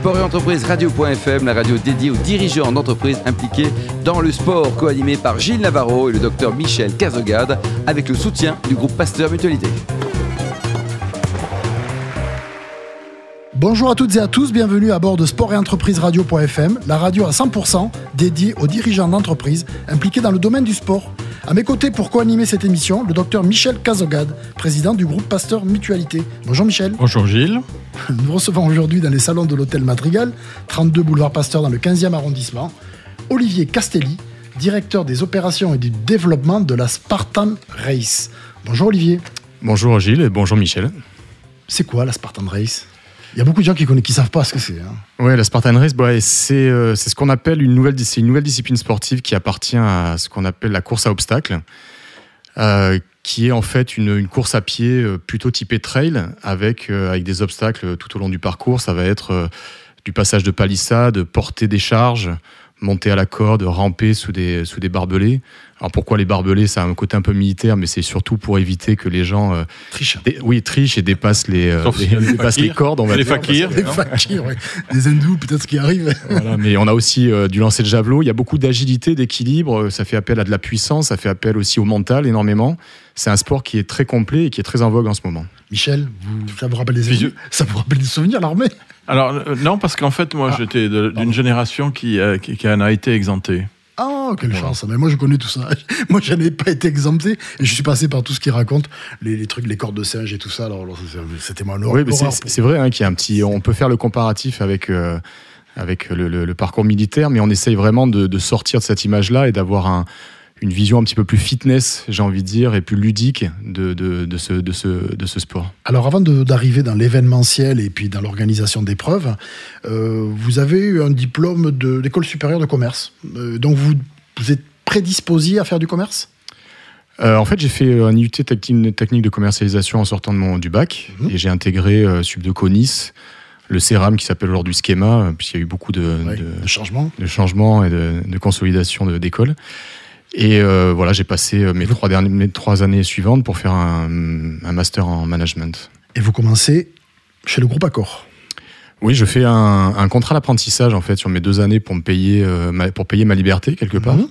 Sport et entreprise radio.fm, la radio dédiée aux dirigeants d'entreprises impliqués dans le sport, co-animé par Gilles Navarro et le docteur Michel Cazogade, avec le soutien du groupe Pasteur Mutualité. Bonjour à toutes et à tous, bienvenue à bord de Sport et Entreprise Radio.fm, la radio à 100% dédiée aux dirigeants d'entreprises impliqués dans le domaine du sport. À mes côtés pour co-animer cette émission, le docteur Michel Cazogade, président du groupe Pasteur Mutualité. Bonjour Michel. Bonjour Gilles. Nous recevons aujourd'hui dans les salons de l'hôtel Madrigal, 32 boulevard Pasteur dans le 15e arrondissement, Olivier Castelli, directeur des opérations et du développement de la Spartan Race. Bonjour Olivier. Bonjour Gilles et bonjour Michel. C'est quoi la Spartan Race? Il y a beaucoup de gens qui ne qui savent pas ce que c'est. Hein. Oui, la Spartan Race, bah, c'est ce qu'on appelle une nouvelle, discipline sportive qui appartient à ce qu'on appelle la course à obstacles, euh, qui est en fait une, course à pied euh, plutôt typée trail, avec, euh, avec des obstacles tout au long du parcours. Ça va être du passage de palissade, porter des charges, monter à la corde, ramper sous des, sous des barbelés. Alors pourquoi les barbelés Ça a un côté un peu militaire, mais c'est surtout pour éviter que les gens euh, trichent. oui, trichent et dépassent les, euh, les, cordes. On va les fakirs. Les fakirs, oui. Des hindous peut-être qui arrivent. Voilà, mais on a aussi euh, du lancer de javelot. Il y a beaucoup d'agilité, d'équilibre. Ça fait appel à de la puissance. Ça fait appel aussi au mental énormément. C'est un sport qui est très complet et qui est très en vogue en ce moment. Michel, ça vous rappelle des, ça vous rappelle des souvenirs, l'armée? Alors non, parce qu'en fait, moi, ah. j'étais d'une génération qui, qui, qui en a été exemptée. Oh, quelle chance. Mais moi, je connais tout ça. moi, je n'ai pas été exempté et je suis passé par tout ce qu'il raconte, les, trucs, les cordes de singe et tout ça. Alors, c'était moi Oui, c'est vrai hein, qu'il y a un petit. On peut faire le comparatif avec. Euh, avec le, parcours militaire, mais on essaye vraiment de sortir de cette image-là et d'avoir un, une vision un petit peu plus fitness, j'ai envie de dire, et plus ludique de, de, ce, de, ce, de ce sport. Alors avant d'arriver dans l'événementiel et puis dans l'organisation d'épreuves, euh, vous avez eu un diplôme d'école supérieure de commerce. Euh, donc vous, vous êtes prédisposé à faire du commerce? Euh, en fait, j'ai fait un IUT technique de commercialisation en sortant de mon, du bac mhm. et j'ai intégré Subdeco Nice, le CERAM qui s'appelle aujourd'hui Schema, puisqu'il y a eu beaucoup de, de, changements. de changements et de, de consolidation d'écoles. Et euh, voilà, j'ai passé euh, mes trois, dernières, mes trois années suivantes pour faire un, master en management. Et vous commencez chez le groupe Accor Oui, je fais un, contrat d'apprentissage en fait sur mes deux années pour me payer, euh, ma, pour payer ma liberté quelque part. Mhm.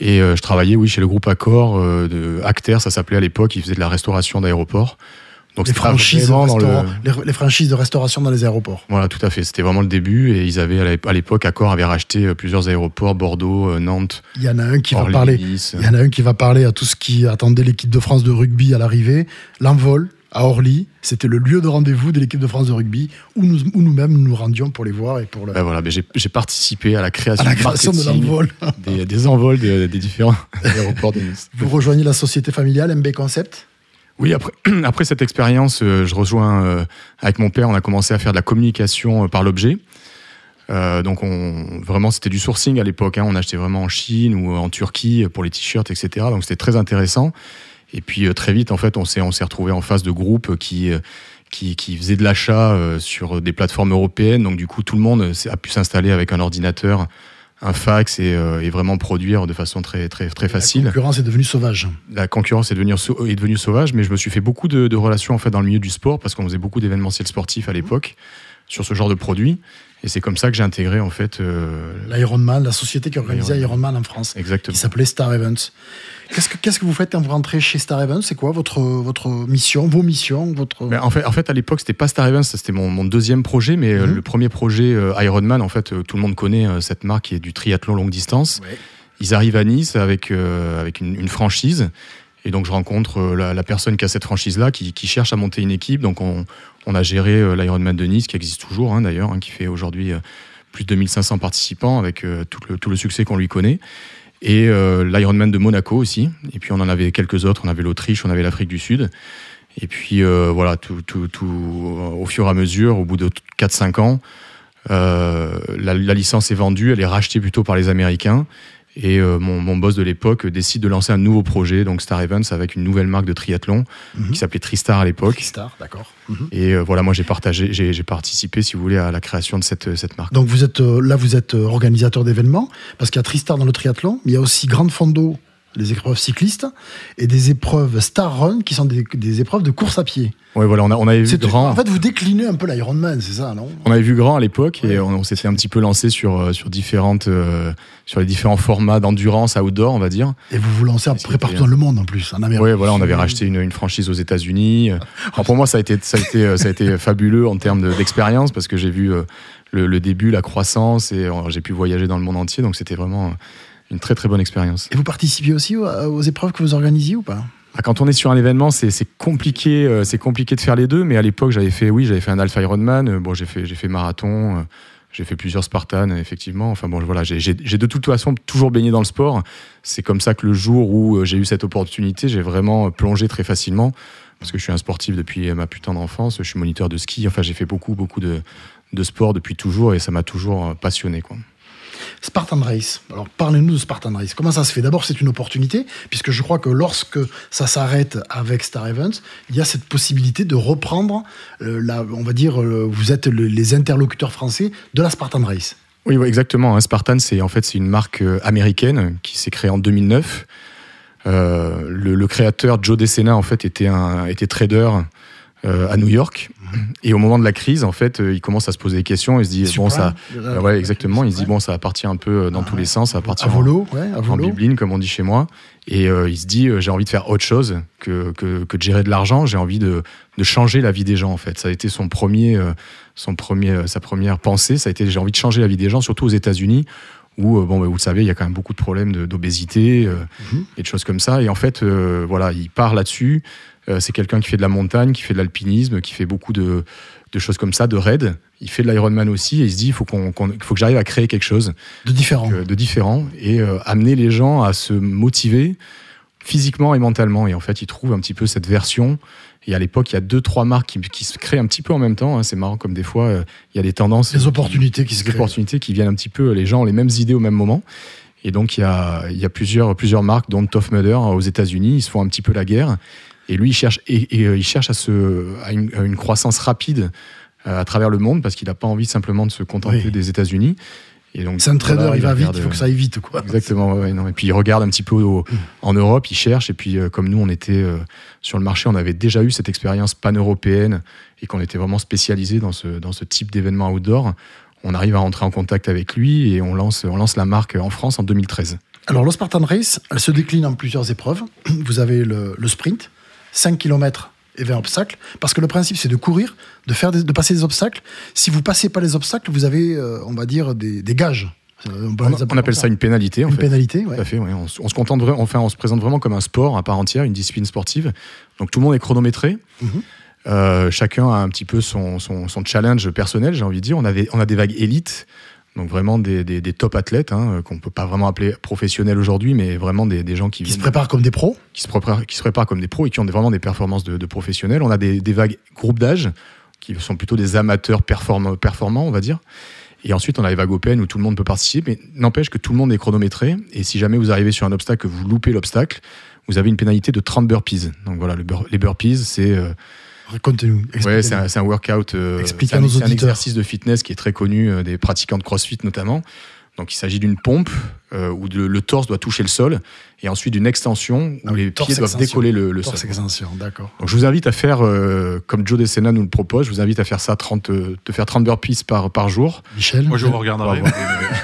Et je travaillais, oui, chez le groupe Accor de Acter, ça s'appelait à l'époque. Ils faisaient de la restauration d'aéroports. Donc les franchises, les, franchises de restauration dans les aéroports. Voilà, tout à fait. C'était vraiment le début et ils avaient à l'époque, Accor avait racheté euh, plusieurs aéroports, Bordeaux, euh, Nantes. Il y en a un qui va parler. Il y en a un qui va parler à tout ce qui attendait l'équipe de France de rugby à l'arrivée. L'envol à Orly, c'était le lieu de rendez-vous de l'équipe de France de rugby où nous, où nous-mêmes nous rendions pour les voir et pour le. Ben voilà, ben j'ai participé à la création, la création de l'envol, des, des, envols des, des différents aéroports de Nice. Vous rejoignez la société familiale MB Concept? Oui, après, cette expérience, euh, je rejoins euh, avec mon père, on a commencé à faire de la communication euh, par l'objet. donc on, vraiment, c'était du sourcing à l'époque. Hein. on achetait vraiment en Chine ou en Turquie pour les t-shirts, etc. Donc c'était très intéressant. Et puis très vite, en fait, on s'est on s'est retrouvé en face de groupes qui faisaient de l'achat sur des plateformes européennes. Donc du coup, tout le monde a pu s'installer avec un ordinateur un fax euh, et, vraiment produire de façon très, très, très facile. La concurrence est devenue sauvage. La concurrence est devenue, est devenue sauvage, mais je me suis fait beaucoup de, relations en fait, dans le milieu du sport parce qu'on faisait beaucoup d'événementiels sportifs à l'époque sur ce genre de produits. Et c'est comme ça que j'ai intégré en fait euh, l'Ironman, la société qui organisait Ironman en France, Exactement. qui s'appelait Star Events. Qu'est-ce que, qu'est-ce que vous faites quand vous rentrez chez Star Events? C'est quoi votre, votre mission, vos missions votre... en, fait, en fait, à l'époque, c'était pas Star Events, c'était mon, mon deuxième projet, mais euh, mhm. le premier projet euh, Ironman, en fait, tout le monde connaît cette marque qui est du triathlon longue distance. Ils arrivent à Nice avec, avec une, une franchise. Et donc je rencontre la, la, personne qui a cette franchise-là, qui, qui, cherche à monter une équipe. Donc on, on a géré euh, l'Ironman de Nice, qui existe toujours hein, d'ailleurs, hein, qui fait aujourd'hui euh, plus de 2500 participants avec euh, tout le, tout, le, succès qu'on lui connaît. Et l'Ironman de Monaco aussi. Et puis on en avait quelques autres. On avait l'Autriche, on avait l'Afrique du Sud. Et puis voilà, tout, tout, tout, au fur et à mesure, au bout de 4-5 ans, la, licence est vendue, elle est rachetée plutôt par les Américains. Et euh, mon, mon, boss de l'époque décide de lancer un nouveau projet, donc Star Events, avec une nouvelle marque de triathlon mhm. qui s'appelait Tristar à l'époque. Tristar, d'accord. Mhm. Et euh, voilà, moi j'ai partagé, j'ai participé, si vous voulez, à la création de cette, cette marque. Donc vous êtes euh, là, vous êtes organisateur d'événements, parce qu'il y a Tristar dans le triathlon, mais il y a aussi Grande Fondo les épreuves cyclistes, et des épreuves Star Run, qui sont des, épreuves de course à pied. Oui, voilà, on, a, on avait vu grand. En fait, vous déclinez un peu l'Ironman, c'est ça, non? On avait vu grand à l'époque et on, s'était un petit peu lancé sur, euh, sur, différentes, euh, sur les différents formats d'endurance outdoor, on va dire. Et vous vous lancez à peu près partout dans le monde en plus, en Amérique. Oui, voilà, on avait racheté une, une franchise aux États-Unis. pour moi, ça a été, ça a été, ça a été fabuleux en termes d'expérience parce que j'ai vu le, le, début, la croissance et j'ai pu voyager dans le monde entier. Donc, c'était vraiment une très très bonne expérience. Et vous participiez aussi aux, épreuves que vous organisiez ou pas? Ah, quand on est sur un événement, c'est compliqué, euh, c'est compliqué de faire les deux. Mais à l'époque, j'avais fait, oui, j'avais fait un Alpha Ironman. Euh, bon, j'ai fait, j'ai fait marathon, euh, j'ai fait plusieurs Spartans, effectivement. Enfin bon, voilà, j'ai de toute façon toujours baigné dans le sport. C'est comme ça que le jour où j'ai eu cette opportunité, j'ai vraiment plongé très facilement parce que je suis un sportif depuis ma putain d'enfance. Je suis moniteur de ski. Enfin, j'ai fait beaucoup, beaucoup de, de sport depuis toujours et ça m'a toujours passionné, quoi. Spartan Race. Alors parlez-nous de Spartan Race. Comment ça se fait? D'abord, c'est une opportunité, puisque je crois que lorsque ça s'arrête avec Star Events, il y a cette possibilité de reprendre, euh, on va dire, euh, vous êtes les interlocuteurs français de la Spartan Race. Oui, exactement. Hein. Spartan, c'est en fait une marque euh, américaine qui s'est créée en 2009. le, créateur Joe DeSena en fait était un était trader à New York et au moment de la crise, en fait, euh, il commence à se poser des questions. Il se dit, bon, ça. Euh, ouais, exactement. Il se dit, bon, ça va partir un peu euh, dans tous les sens. Ça va partir à volo, ouais, à en bibline, comme on dit chez moi. Et il se dit, j'ai envie de faire autre chose que, que, que de gérer de l'argent. J'ai envie de, de, changer la vie des gens, en fait. Ça a été son premier, son premier, sa première pensée. Ça a été, j'ai envie de changer la vie des gens, surtout aux États-Unis où, bon, bah, vous le savez, il y a quand même beaucoup de problèmes d'obésité mhm. et de choses comme ça. Et en fait, voilà, il part là-dessus. Euh, c'est quelqu'un qui fait de la montagne, qui fait de l'alpinisme, qui fait beaucoup de, choses comme ça, de raids. Il fait de l'Ironman aussi et il se dit il faut, qu'on, faut que j'arrive à créer quelque chose de différent, de différent et euh, amener les gens à se motiver physiquement et mentalement. Et en fait, il trouve un petit peu cette version. Et à l'époque, il y a deux, trois marques qui, se créent un petit peu en même temps. Hein. C'est marrant comme des fois, euh, il y a des tendances. Des opportunités qui, se créent. opportunités qui viennent un petit peu, les gens ont les mêmes idées au même moment. Et donc, il y a, il y a plusieurs, plusieurs marques, dont Tough Mudder aux États-Unis. Ils se font un petit peu la guerre. Et lui, il cherche, et, euh, il cherche à, se, à, une, croissance rapide euh, à travers le monde parce qu'il n'a pas envie simplement de se contenter des États-Unis. C'est un trader, il, va vite, il faut que ça aille vite. Quoi. Exactement, non. et puis il regarde un petit peu en Europe, il cherche, et puis euh, comme nous, on était sur le marché, on avait déjà eu cette expérience pan-européenne, et qu'on était vraiment spécialisé dans ce, dans ce type d'événement outdoor, on arrive à rentrer en contact avec lui, et on lance, on lance la marque en France en 2013. Alors, le Spartan Race, elle se décline en plusieurs épreuves. Vous avez le, le sprint, 5 km et 20 obstacles, parce que le principe c'est de courir, de, faire de passer des obstacles. Si vous passez pas les obstacles, vous avez, euh, on va dire, des, gages. Euh, on, appelle ça. une pénalité. une pénalité, ouais. fait, on, se contente, enfin, on se présente vraiment comme un sport à part entière, une discipline sportive. Donc tout le monde est chronométré. Mhm. Euh, chacun a un petit peu son, son, son challenge personnel, j'ai envie de dire. On, avait, on a des vagues élites donc vraiment des, des, top athlètes hein, qu'on peut pas vraiment appeler professionnels aujourd'hui, mais vraiment des, des gens qui, qui se préparent comme des pros, qui se préparent, qui se préparent comme des pros et qui ont vraiment des performances de, de professionnels. On a des, vagues groupes d'âge qui sont plutôt des amateurs performants, performants, on va dire. Et ensuite, on a les vagues open où tout le monde peut participer, mais n'empêche que tout le monde est chronométré. Et si jamais vous arrivez sur un obstacle, que vous loupez l'obstacle, vous avez une pénalité de 30 burpees. Donc voilà, les burpees, c'est euh, Raconte-nous. Ouais, c'est un, un, workout. Euh, c'est un, un, exercice de fitness qui est très connu euh, des pratiquants de CrossFit notamment. Donc il s'agit d'une pompe euh, où le, torse doit toucher le sol et ensuite d'une extension où les pieds doivent décoller le, le torse extension, d'accord. Donc je vous invite à faire, euh, comme Joe Desena nous le propose, je vous invite à faire ça 30, de faire 30 burpees par, par jour. Michel Moi je vous regarderai.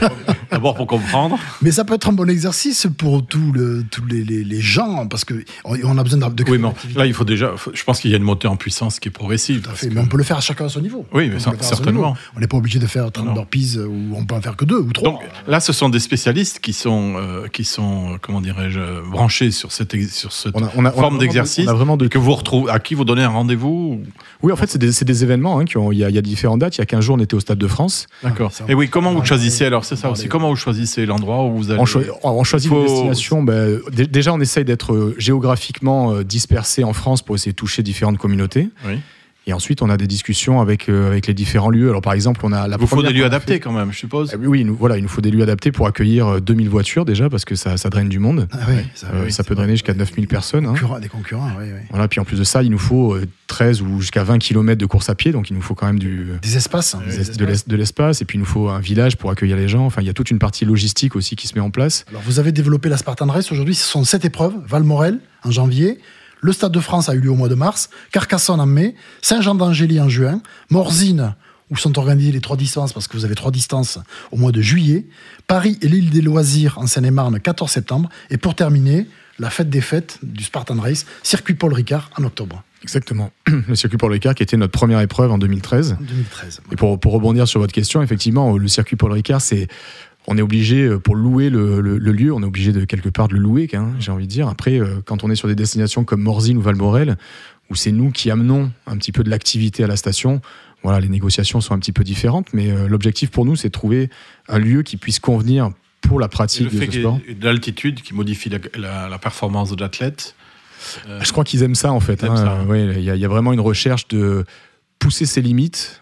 D'abord pour comprendre. Mais ça peut être un bon exercice pour tous les, les, les, gens parce qu'on on a besoin de. Oui, mais là il faut déjà. Je pense qu'il y a une montée en puissance qui est progressive. Mais on peut le faire à chacun à son niveau. Oui, mais certainement. On n'est pas obligé de faire 30 burpees où on peut en faire que deux ou trois. Donc là, ce sont des spécialistes qui sont, euh, qui sont comment dirais-je, branchés sur cette, sur cette forme d'exercice que vous retrouvez, à qui vous donnez un rendez-vous Oui, en fait, c'est des, des, événements. Hein, qui ont, il, y a, y, a différentes dates. Il y a 15 jours, on était au Stade de France. D'accord. Et oui, comment vous choisissez alors C'est ça aussi. Comment vous choisissez l'endroit où vous allez On, choisit une destination. Ben, déjà, on essaye d'être euh, géographiquement euh, dispersé en France pour essayer de toucher différentes communautés. Oui. Et ensuite, on a des discussions avec, euh, avec les différents lieux. Alors, par exemple, on a la. Il faut des lieux adaptés quand même, je suppose. Ah oui, nous, voilà, il nous faut des lieux adaptés pour accueillir 2000 euh, voitures déjà, parce que ça, ça draine du monde. Ah oui, ça, ça peut drainer jusqu'à 9000 personnes. Hein. Des concurrents, oui, oui. Voilà, puis en plus de ça, il nous faut 13 ou jusqu'à 20 km de course à pied, donc il nous faut quand même du. Des espaces. Hein. de l'espace, et puis il nous faut un village pour accueillir les gens. Enfin, il y a toute une partie logistique aussi qui se met en place. Alors, vous avez développé la Spartan Race aujourd'hui, ce sont sept épreuves Valmorel en janvier. Le Stade de France a eu lieu au mois de mars, Carcassonne en mai, Saint-Jean-d'Angély en juin, Morzine, où sont organisées les trois distances, parce que vous avez trois distances au mois de juillet, Paris et l'île des loisirs en Seine-et-Marne 14 septembre, et pour terminer, la fête des fêtes du Spartan Race, circuit Paul Ricard en octobre. Exactement. Le circuit Paul Ricard qui était notre première épreuve en 2013. En 2013. Et pour, pour rebondir sur votre question, effectivement, le circuit Paul Ricard, c'est on est obligé, euh, pour louer le, lieu, on est obligé de quelque part de le louer, hein, j'ai envie de dire. Après, euh, quand on est sur des destinations comme Morzine ou Valmorel, où c'est nous qui amenons un petit peu de l'activité à la station, voilà, les négociations sont un petit peu différentes, mais euh, l'objectif pour nous, c'est de trouver un lieu qui puisse convenir pour la pratique de ce sport. De l'altitude qui modifie la, performance de l'athlète. Je crois qu'ils aiment ça en fait. Hein. Il y, a vraiment une recherche de pousser ses limites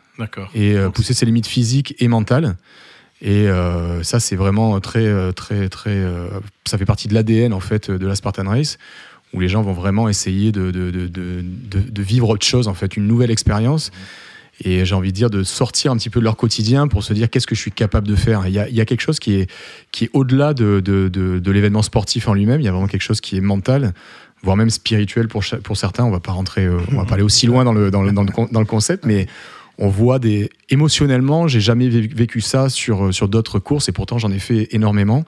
et pousser ses limites physiques et mentales. Et euh, ça, c'est vraiment très, euh, très, très. Euh, ça fait partie de l'ADN en fait de la Spartan Race, où les gens vont vraiment essayer de, vivre autre chose, en fait, une nouvelle expérience. Et j'ai envie de dire de sortir un petit peu de leur quotidien pour se dire qu'est-ce que je suis capable de faire. Il y a, quelque chose qui est, qui est au-delà de, de l'événement sportif en lui-même. Il y a vraiment quelque chose qui est mental, voire même spirituel pour, pour certains. On va pas rentrer, on va pas aller aussi loin dans le, dans le, dans le, dans le concept, mais on voit des émotionnellement, j'ai jamais vécu ça sur euh, sur d'autres courses et pourtant j'en ai fait énormément.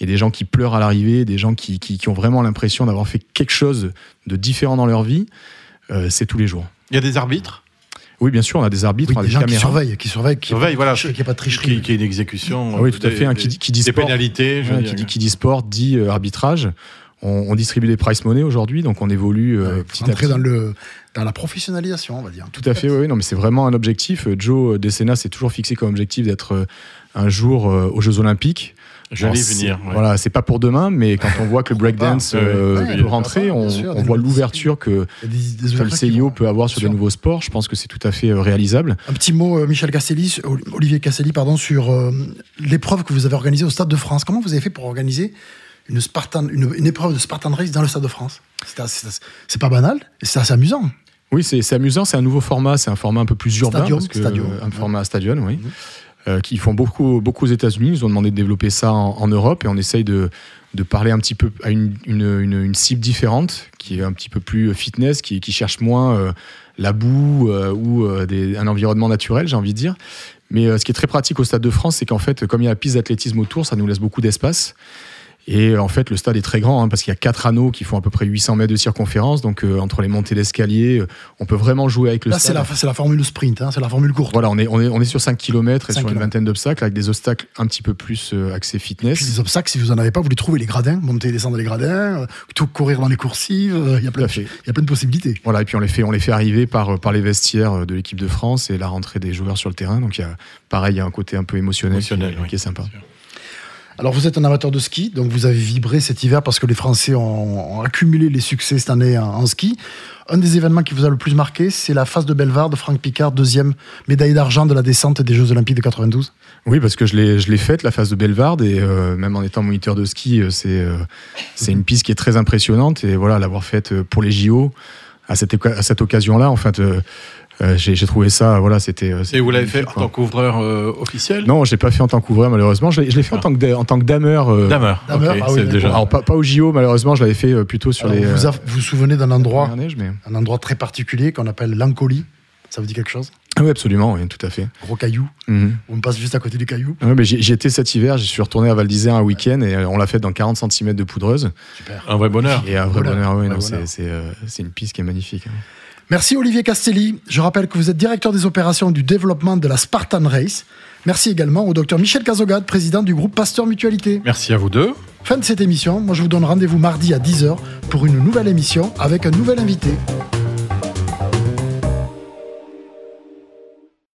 Et des gens qui pleurent à l'arrivée, des gens qui, qui, ont vraiment l'impression d'avoir fait quelque chose de différent dans leur vie, euh, c'est tous les jours. Il y a des arbitres? Oui, bien sûr, on a des arbitres, on a des, gens qui surveillent, qui surveillent, qui surveillent, voilà, qui a pas de tricherie, qui, est une exécution. oui, tout à fait. qui, qui, dit sport, pénalités, qui, dit, qui dit sport, dit euh, arbitrage. On, distribue des price money aujourd'hui, donc on évolue petit à petit. dans le dans la professionnalisation, on va dire. Tout à fait, oui. Non, mais c'est vraiment un objectif. Joe Decena s'est toujours fixé comme objectif d'être euh, un jour euh, aux Jeux Olympiques. J'allais venir. Voilà, c'est pas pour demain, mais quand on voit que le breakdance euh, peut rentrer, on, voit l'ouverture que, le CIO peut avoir sur des nouveaux sports. Je pense que c'est tout à fait réalisable. Un petit mot, Michel Castelli, Olivier Castelli, pardon, sur l'épreuve que vous avez organisée au Stade de France. Comment vous avez fait pour organiser une, Spartan, une, épreuve de Spartan Race dans le Stade de France C'est pas banal, et c'est assez amusant. Oui, c'est amusant, c'est un nouveau format, c'est un format un peu plus urbain. Stadium, que, un format stadion, oui. Mhm. Euh, qui font beaucoup, beaucoup aux États-Unis. Ils nous ont demandé de développer ça en, Europe et on essaye de, de, parler un petit peu à une, une, une, cible différente, qui est un petit peu plus fitness, qui, qui cherche moins euh, la boue euh, ou des, un environnement naturel, j'ai envie de dire. Mais ce qui est très pratique au Stade de France, c'est qu'en fait, comme il y a la piste d'athlétisme autour, ça nous laisse beaucoup d'espace. Et euh, en fait, le stade est très grand hein, parce qu'il y a quatre anneaux qui font à peu près 800 mètres de circonférence. Donc, euh, entre les montées d'escalier, euh, on peut vraiment jouer avec le Là, stade. Là, c'est la, formule sprint, hein, c'est la formule courte. Voilà, on est, on est, on est sur 5 km et sur une vingtaine d'obstacles avec des obstacles un petit peu plus axés fitness. Puis des obstacles, si vous n'en avez pas, vous les trouvez les gradins, monter et descendre les gradins, tout courir dans les coursives. Il y, a plein, il y a plein de possibilités. Voilà, et puis on les fait, on les fait arriver par, par les vestiaires de l'équipe de France et la rentrée des joueurs sur le terrain. Donc, il y a, pareil, il y a un côté un peu émotionnel, qui, est sympa. Alors vous êtes un amateur de ski, donc vous avez vibré cet hiver parce que les Français ont, accumulé les succès cette année en, ski. Un des événements qui vous a le plus marqué, c'est la phase de Bellevarde de Franck Picard, deuxième médaille d'argent de la descente des Jeux Olympiques de 92. Oui, parce que je l'ai faite, la phase de Bellevarde, et euh, même en étant moniteur de ski, euh, c'est euh, c'est une piste qui est très impressionnante. Et voilà, l'avoir faite pour les JO, à cette, à cette occasion-là, en fait, j'ai trouvé ça, voilà, c'était. Euh, Et vous l'avez fait en tant qu'ouvreur euh, officiel? Non, j'ai pas fait en tant qu'ouvreur malheureusement. Je l'ai fait en tant que en tant que dameur. dameur. dameur ah déjà. Alors pas, pas, au JO malheureusement, je l'avais fait plutôt sur les. Vous vous, souvenez d'un endroit, un endroit très particulier qu'on appelle l'Ancoli Ça vous dit quelque chose? Ah oui, absolument, oui, tout à fait. Gros caillou. Mhm. On passe juste à côté du caillou. Ah j'y étais cet hiver, j'y suis retourné à Val d'Isère un week-end et on l'a fait dans 40 cm de poudreuse. Super. Un vrai bonheur. Et un vrai bonheur, oui. C'est une piste qui est magnifique. Hein. Merci Olivier Castelli. Je rappelle que vous êtes directeur des opérations du développement de la Spartan Race. Merci également au docteur Michel Cazogade, président du groupe Pasteur Mutualité. Merci à vous deux. Fin de cette émission. Moi, je vous donne rendez-vous mardi à 10h pour une nouvelle émission avec un nouvel invité.